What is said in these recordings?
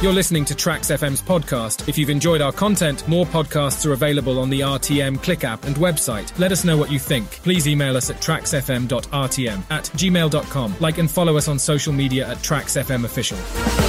You're listening to Traxx FM's podcast. If you've enjoyed our content, more podcasts are available on the RTM Klik app and website. Let us know what you think. Please email us at traxxfm.rtm at gmail.com. Like and follow us on social media at Traxx FM Official.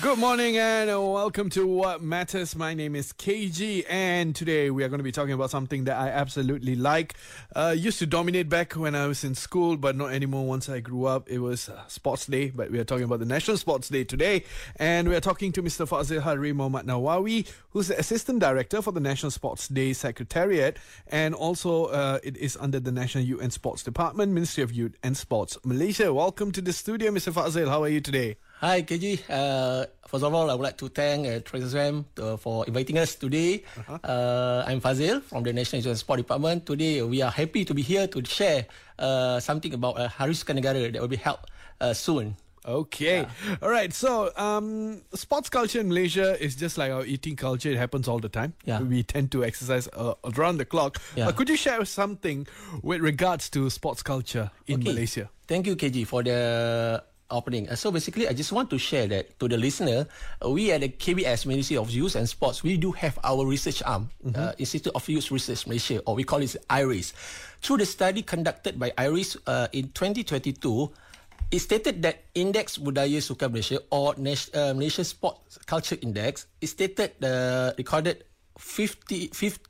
Good morning and welcome to What Matters. My name is KG, and today we are going to be talking about something that I absolutely like. Uh, used to dominate back when I was in school, but not anymore once I grew up. It was uh, Sports Day, but we are talking about the National Sports Day today, and we are talking to Mr. Fadzil Hadri Nawawi, who's the Assistant Director for the National Sports Day Secretariat, and also uh, it is under the National Youth and Sports Department, Ministry of Youth and Sports Malaysia. Welcome to the studio, Mr. Fadzil. How are you today? Hi, KG. Uh, first of all, I would like to thank uh, Traxx FM uh, for inviting us today. Uh-huh. Uh, I'm Fadzil from the National Insurance Sport Department. Today, we are happy to be here to share uh, something about uh, Negara that will be held uh, soon. Okay. Yeah. All right. So, um, sports culture in Malaysia is just like our eating culture. It happens all the time. Yeah. We tend to exercise uh, around the clock. Yeah. could you share something with regards to sports culture in okay. Malaysia? Thank you, KG, for the opening. Uh, so basically, I just want to share that to the listener. Uh, we at the KBS Ministry of Youth and Sports, we do have our research arm, mm-hmm. uh, Institute of Youth Research Malaysia, or we call it IYRES. Through the study conducted by IYRES uh, in 2022, it stated that Index Budaya Sukan Malaysia or uh, Malaysia Sports Culture Index, it stated the uh, recorded 50, 50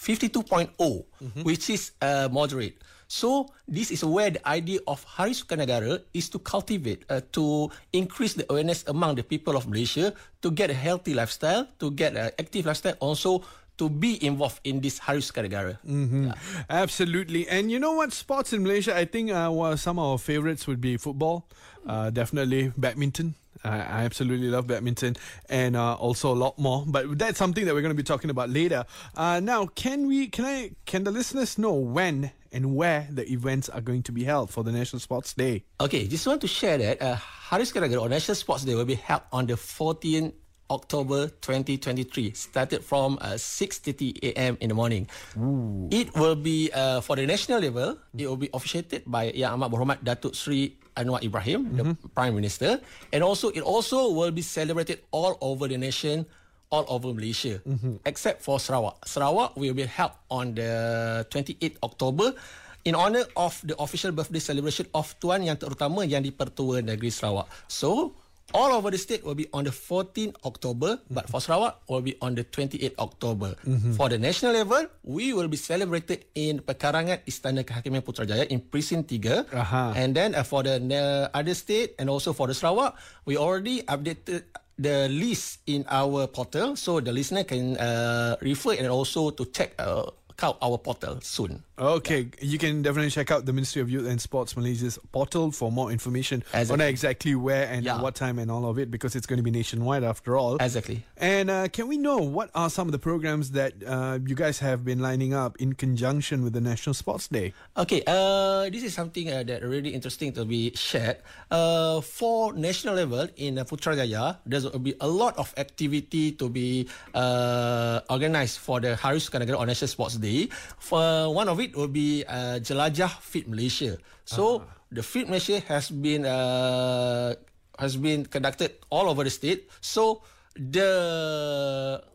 52.0, mm-hmm. which is uh, moderate. So this is where the idea of Hari Sukan Negara is to cultivate, uh, to increase the awareness among the people of Malaysia to get a healthy lifestyle, to get an active lifestyle, also to be involved in this Hari Sukan Negara. Mm-hmm. Yeah. Absolutely. And you know what? Sports in Malaysia, I think uh, well, some of our favorites would be football, uh, definitely badminton. I absolutely love badminton and uh, also a lot more. But that's something that we're going to be talking about later. Uh, now, can we? Can I? Can the listeners know when and where the events are going to be held for the National Sports Day? Okay, just want to share that uh, Hari Sukan Negara or National Sports Day will be held on the 14th October 2023, started from uh, 6.30 a.m. in the morning. Ooh. It will be, uh, for the national level, it will be officiated by Yang Amat Berhormat Datuk Sri Anwar Ibrahim, mm-hmm. the Prime Minister. And also, it also will be celebrated all over the nation, all over Malaysia, mm-hmm. except for Sarawak. Sarawak will be held on the 28th October in honor of the official birthday celebration of Tuan Yang Terutama Yang Dipertua Negeri Sarawak. So, all over the state will be on the 14th October, mm-hmm. but for Sarawak will be on the 28th October. Mm-hmm. For the national level, we will be celebrated in Pekarangan Istana Kehakiman Putrajaya in Precinct 3. Uh-huh. And then uh, for the uh, other state and also for the Sarawak, we already updated the list in our portal. So the listener can uh, refer and also to check uh, out our portal soon. Okay, yeah. you can definitely check out the Ministry of Youth and Sports Malaysia's portal for more information exactly. on exactly where and yeah. what time and all of it because it's going to be nationwide after all. Exactly. And uh, can we know what are some of the programs that uh, you guys have been lining up in conjunction with the National Sports Day? Okay, uh, this is something uh, that really interesting to be shared. Uh, for national level in uh, Putrajaya, there's will be a lot of activity to be uh, organized for the Hari Sukan Negara on National Sports Day. For one of it will be uh, Jelajah Fit Malaysia. So uh-huh. the Fit Malaysia has been uh, has been conducted all over the state. So the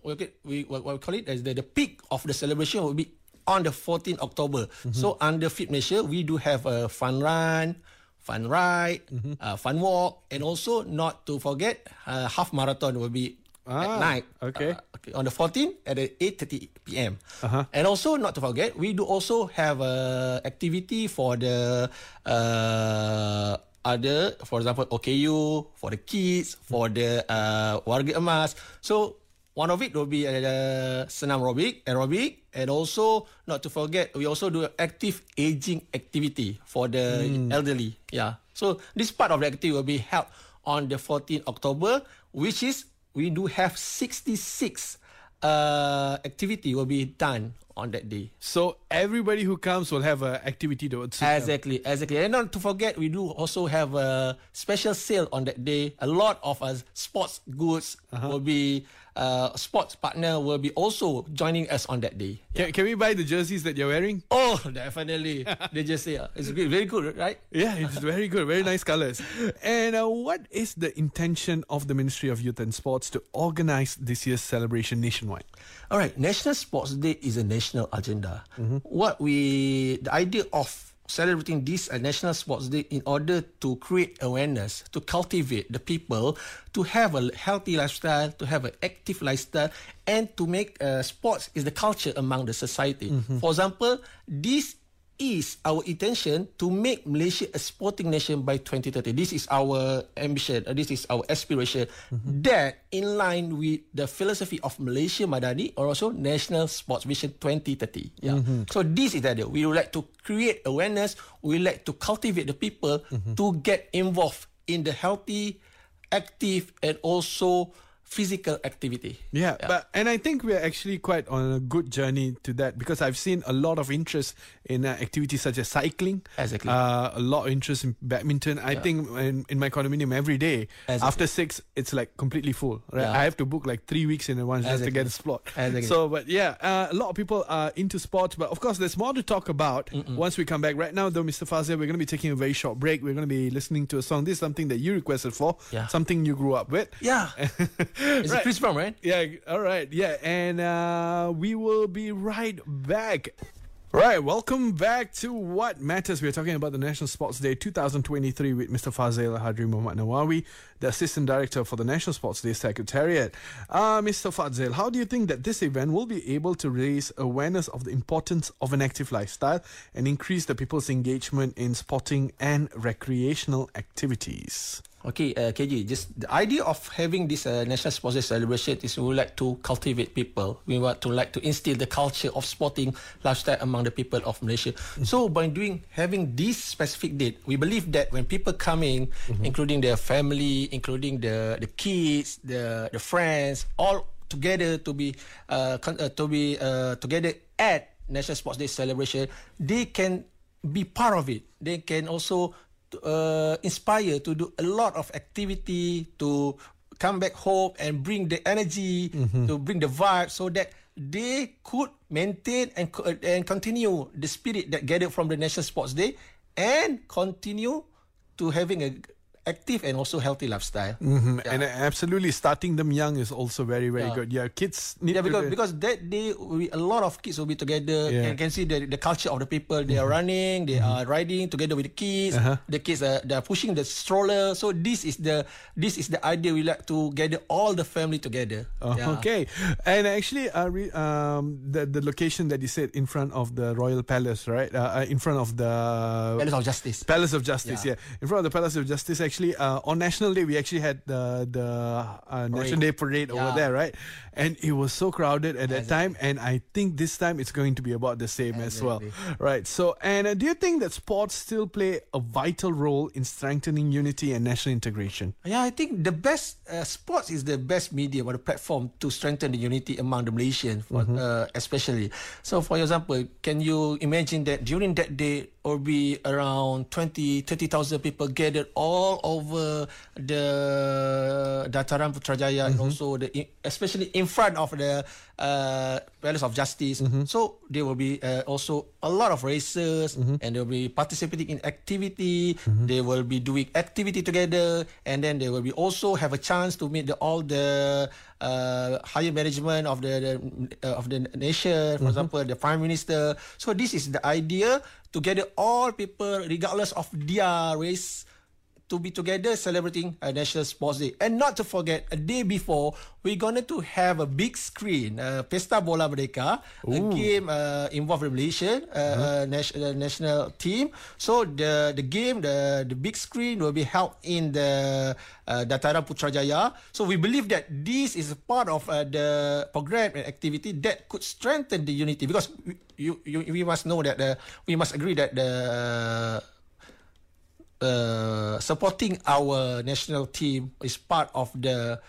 okay, we what, we call it as the, the peak of the celebration will be on the 14th October. Mm-hmm. So under Fit Malaysia, we do have a fun run, fun ride, mm-hmm. uh, fun walk, and also not to forget, uh, half marathon will be ah, at night. Okay. Uh, okay. On the 14th at 8:30 p.m. Uh-huh. And also not to forget, we do also have a activity for the uh, other, for example, OKU for the kids, for the uh, warga emas. So one of it will be uh, senam aerobic, aerobic, and also not to forget, we also do active aging activity for the mm. elderly. Yeah. So this part of the activity will be held on the 14th October, which is we do have 66 uh, activity will be done on that day. So everybody who comes will have an activity to suit them. Exactly, exactly. And not to forget, we do also have a special sale on that day. A lot of us sports goods Uh-huh. will be, uh, sports partner will be also joining us on that day. Can, can we buy the jerseys that you're wearing? Oh, definitely. they just say, uh, it's good, very good, right? Yeah, it's very good. Very nice colors. And uh, what is the intention of the Ministry of Youth and Sports to organize this year's celebration nationwide? All right, National Sports Day is a national agenda. Mm-hmm. What we, the idea of celebrating this uh, National Sports Day in order to create awareness, to cultivate the people, to have a healthy lifestyle, to have an active lifestyle, and to make uh, sports is the culture among the society. Mm-hmm. For example, this is our intention to make Malaysia a sporting nation by 2030. This is our ambition, uh, this is our aspiration. That in line with the philosophy of Malaysia Madani or also National Sports Vision 2030. Yeah. So this is the idea. We would like to create awareness. We would like to cultivate the people to get involved in the healthy, active, and also physical activity. Yeah, but and I think we're actually quite on a good journey to that because I've seen a lot of interest in uh, activities such as cycling. Exactly. Uh, a lot of interest in badminton. I think in, in my condominium every day Exactly. after six, it's like completely full. Right, Yeah. I have to book like three weeks in advance just to get a spot. Exactly. So, but yeah, uh, a lot of people are into sports, but of course, there's more to talk about once we come back. Right now, though, Mr. Fadzil, we're going to be taking a very short break. We're going to be listening to a song. This is something that you requested for. Yeah. Something you grew up with. Yeah. it's Right. a Chris Brown, right? Yeah, all right. Yeah, and uh, we will be right back. Right, welcome back to What Matters. We're talking about the National Sports Day 2023 with Mr. Fadzil Hadri Muhammad Nawawi, the Assistant Director for the National Sports Day Secretariat. Uh, Mr. Fadzil, how do you think that this event will be able to raise awareness of the importance of an active lifestyle and increase the people's engagement in sporting and recreational activities? Okay, uh, KG, just the idea of having this uh, National Sports Day celebration is we like to cultivate people. We want to like to instill the culture of sporting lifestyle among the people of Malaysia. So by doing having this specific date, we believe that when people coming, including their family, including the the kids, the the friends, all together to be uh, con- uh, to be uh, together at National Sports Day celebration, they can be part of it. They can also uh, inspire to do a lot of activity to come back home and bring the energy to bring the vibe so that they could maintain and and continue the spirit that gathered from the National Sports Day and continue to having a active and also healthy lifestyle. Mhm. And uh, absolutely, starting them young is also very, very Yeah. good. Yeah, kids need Yeah, because be- because that day we, a lot of kids will be together. Yeah. You can see the, the culture of the people. They are running, they are riding together with the kids. Uh-huh. The kids are they are pushing the stroller. So this is the this is the idea we like to gather all the family together. Oh, Yeah. Okay, and actually, uh, re, um, the the location that you said in front of the Royal Palace, right? Uh, uh, in front of the Palace of Justice. Palace of Justice, yeah. Yeah. In front of the Palace of Justice, actually, uh, on National Day, we actually had the the uh, National Day parade over there, right? And it was so crowded at that time, and I think this time it's going to be about the same as well, right? So, and uh, do you think that sports still play a vital role in strengthening unity and national integration? Yeah, I think the best uh, sports is the best medium or the platform to strengthen the unity among the Malaysian, for, uh, especially. So, for example, can you imagine that during that day, or be around 20, 30,000 people gathered all over the Dataran Putrajaya and also the especially in front of the uh, Palace of Justice. So there will be uh, also a lot of races and they will be participating in activity. They will be doing activity together and then they will be also have a chance to meet the, all the uh, higher management of the, the uh, of the nation, for example, the prime minister. So this is the idea. To gather all people regardless of their race to be together celebrating a National Sports Day. And not to forget, a day before, we're going to have a big screen, uh, Pesta Bola Merdeka, a game uh, involving Malaysian uh, uh, nation, uh, national team. So the the game, the the big screen will be held in the uh, Dataran Putrajaya. So we believe that this is a part of uh, the program and activity that could strengthen the unity because we, you, you, we must know that the, we must agree that the uh, supporting our national team is part of the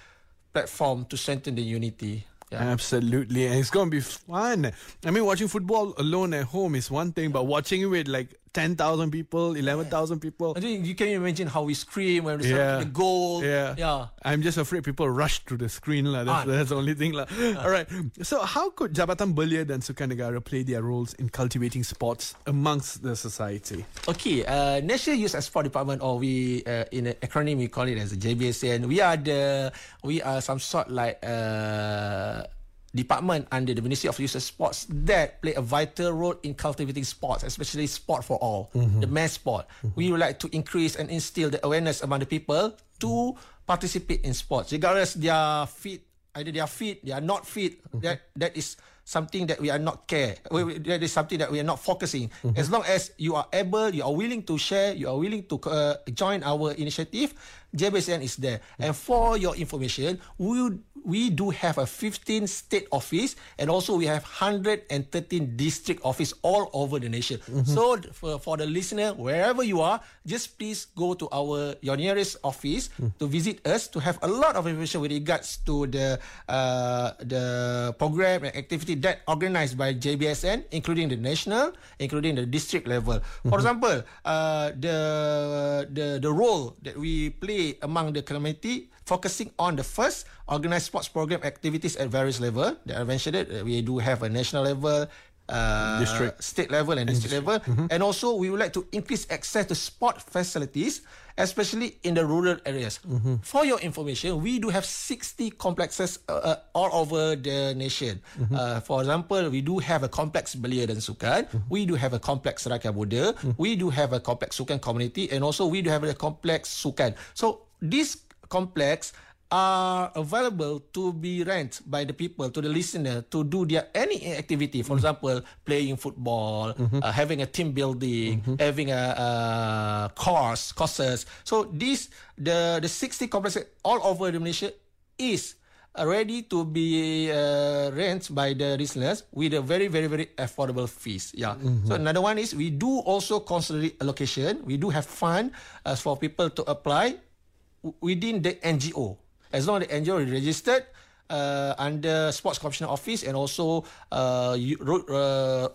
platform to strengthen the unity. Yeah. Absolutely, and it's gonna be fun. I mean, watching football alone at home is one thing, but watching it with like ten thousand people, eleven thousand people, I think you can imagine how we scream when we Yeah. the goal. Yeah. Yeah. I'm just afraid people rush to the screen. lah. That's, Ah. that's the only thing. lah. All right. So, how could Jabatan Belia and Sukan Negara play their roles in cultivating sports amongst the society? Okay, uh, National Youth and Sport Department, or we uh, in an acronym we call it as a JBSN. We are the we are some sort like uh, department under the Ministry of Youth and Sports that play a vital role in cultivating sports, especially sport for all, the mass sport. We would like to increase and instill the awareness among the people to participate in sports, regardless their fit either they are fit, they are not fit. That that is something that we are not care. We, we- that is something that we are not focusing. As long as you are able, you are willing to share, you are willing to uh, join our initiative, JBSN is there. And for your information, we we do have a 15 state office and also we have 113 district office all over the nation. So for, for the listener, wherever you are, just please go to our your nearest office to visit us to have a lot of information with regards to the uh, the program and activity that organized by JBSN, including the national, including the district level. For example, uh, the the the role that we play among the community, focusing on the first organized sports program activities at various level. That I mentioned it. We do have a national level. Uh, District. state level and district level. And also we would like to increase access to sport facilities especially in the rural areas. For your information we do have 60 complexes uh, uh, all over the nation. Uh, for example we do have a complex belia dan sukan. We do have a complex rakyat muda we do have a complex sukan community. And also we do have a complex sukan. So this complex are available to be rent by the people to the listener to do their any activity. For example playing football uh, having a team building having a, uh course courses. So this the the 60 complexes all over the Malaysia is ready to be uh, rent by the listeners with a very very very affordable fees. Yeah. So another one is we do also consider allocation. We do have fund uh, for people to apply within the NGO. As long as the NGO is registered uh, under Sports Commissioner Office and also uh, you- ro- uh,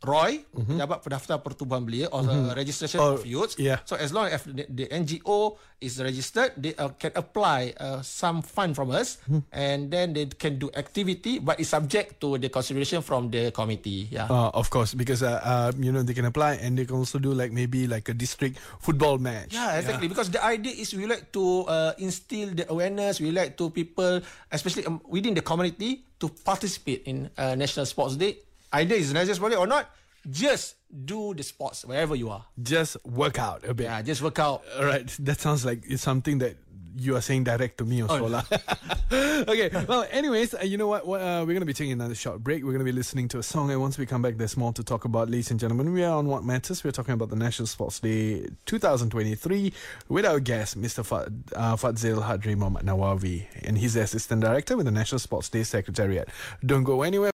Roy, Jabat Pendaftar Pertubuhan Belia or uh, registration Oh, of youths. yeah. So as long as the, the NGO is registered, they uh, can apply uh, some fund from us and then they can do activity, but it's subject to the consideration from the committee. Yeah. Uh, of course, because uh, uh, you know they can apply and they can also do like maybe like a district football match. Yeah, exactly. Because the idea is we like to uh, instill the awareness. We like to people, especially um, within the community, to participate in uh, National Sports Day. Either it's National Sports Day or not, just do the sports wherever you are. Just work out a bit. Yeah, just work out. All right, that sounds like it's something that you are saying direct to me also. lah. okay, well, anyways, uh, you know what? what uh, we're going to be taking another short break. We're going to be listening to a song, and once we come back, there's more to talk about, ladies and gentlemen. We are on What Matters. We're talking about the National Sports Day 2023 with our guest, Mr. Fad, uh, Fadzil Hadri Mohammad Nawawi, and he's the Assistant Director with the National Sports Day Secretariat. Don't go anywhere.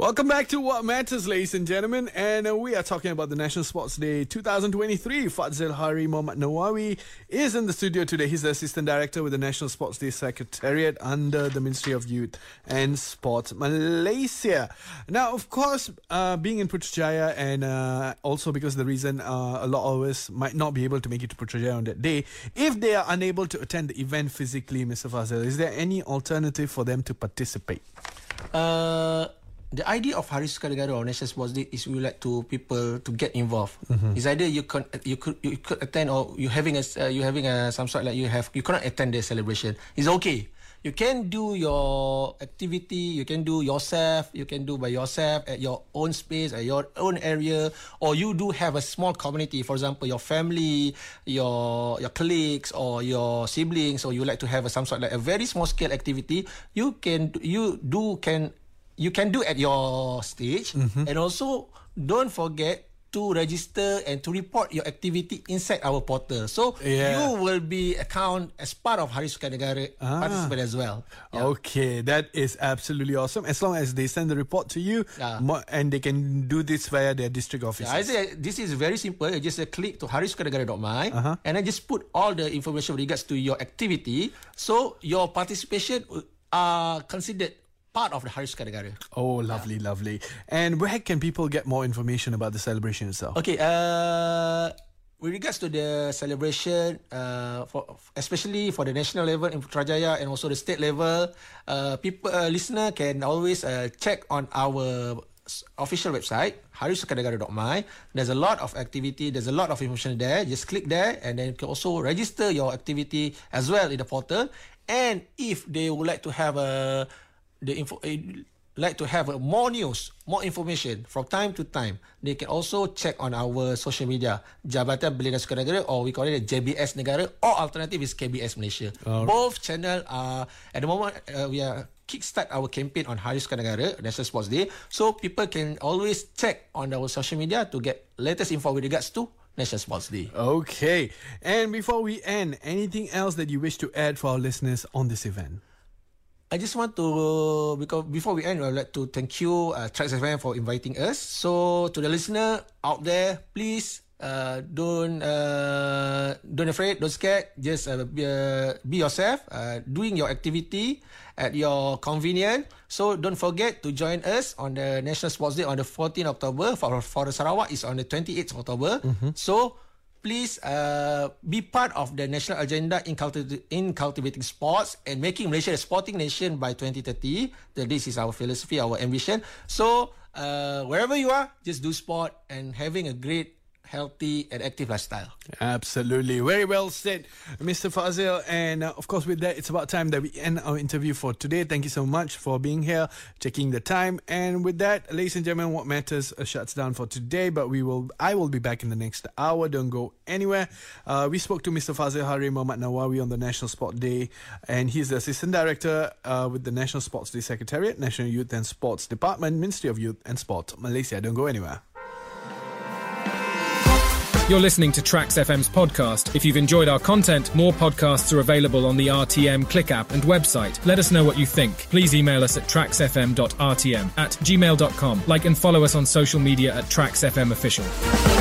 Welcome back to What Matters, ladies and gentlemen, and uh, we are talking about the National Sports Day 2023. Fadzil Hadri Mohammad Nawawi is in the studio today. He's the Assistant Director with the National Sports Day Secretariat under the Ministry of Youth and Sport Malaysia. Now, of course, uh, being in Putrajaya and uh, also because the reason uh, a lot of us might not be able to make it to Putrajaya on that day, if they are unable to attend the event physically, Mr. Fadzil, is there any alternative for them to participate? Uh, the idea of Hari Sukan Negara or National Sports Day is we like to people to get involved. It's either you can you could you could attend or you having a uh, you having a some sort like you have you cannot attend the celebration. It's okay. You can do your activity. You can do yourself. You can do by yourself at your own space at your own area, or you do have a small community. For example, your family, your your colleagues, or your siblings, or you like to have a, some sort like a very small scale activity. You can you do can you can do at your stage and also don't forget to register and to report your activity inside our portal so Yeah. you will be account as part of Hari Sukan Negara participant as well Okay, that is absolutely awesome. As long as they send the report to you, Yeah. and they can do this via their district office. Yeah, I say this is very simple. You just click to harisukanegara.my Uh-huh. and then just put all the information with regards to your activity. So your participation uh, are considered part of the Hari Suka Oh, lovely, lovely. And where can people get more information about the celebration itself? Okay, uh, with regards to the celebration, uh, for especially for the national level in Putrajaya and also the state level, uh, people, uh, listener can always uh, check on our official website harisukanegara.my there's a lot of activity there's a lot of information there. Just click there and then you can also register your activity as well in the portal. And if they would like to have a the info eh, like to have uh, more news, more information from time to time, they can also check on our social media, Jabatan Belia Sukan Negara or we call it JBS Negara or alternative is KBS Malaysia. Both channel are at the moment uh, we are kickstart our campaign on Hari Sukan Negara National Sports Day, so people can always check on our social media to get latest info with regards to National Sports Day. Okay. And before we end, anything else that you wish to add for our listeners on this event? I just want to because before we end, I would like to thank you, uh, Traxx FM, for inviting us. So to the listener out there, please uh, don't uh, don't afraid, don't scared. Just uh, be, uh, be yourself, uh, doing your activity at your convenience. So don't forget to join us on the National Sports Day on the 14th October. For for the Sarawak is on the 28th October. So please uh, be part of the national agenda in, culti- in cultivating sports and making Malaysia a sporting nation by 2030. That this is our philosophy, our ambition. So uh, wherever you are, just do sport and having a great, healthy, and active lifestyle. Absolutely. Very well said, Mr. Fadzil. And uh, of course, with that, it's about time that we end our interview for today. Thank you so much for being here, checking the time. And with that, ladies and gentlemen, what matters uh, shuts down for today. But we will, I will be back in the next hour. Don't go anywhere. Uh, we spoke to Mr. Fadzil Hadri Mohammad Nawawi on the National Sport Day, and he's the Assistant Director uh, with the National Sports Day Secretariat, National Youth and Sports Department, Ministry of Youth and Sport, Malaysia. Don't go anywhere. You're listening to Traxx FM's podcast. If you've enjoyed our content, more podcasts are available on the RTM Klik app and website. Let us know what you think. Please email us at traxxfm.rtm at gmail.com. Like and follow us on social media at TraxxFM Official.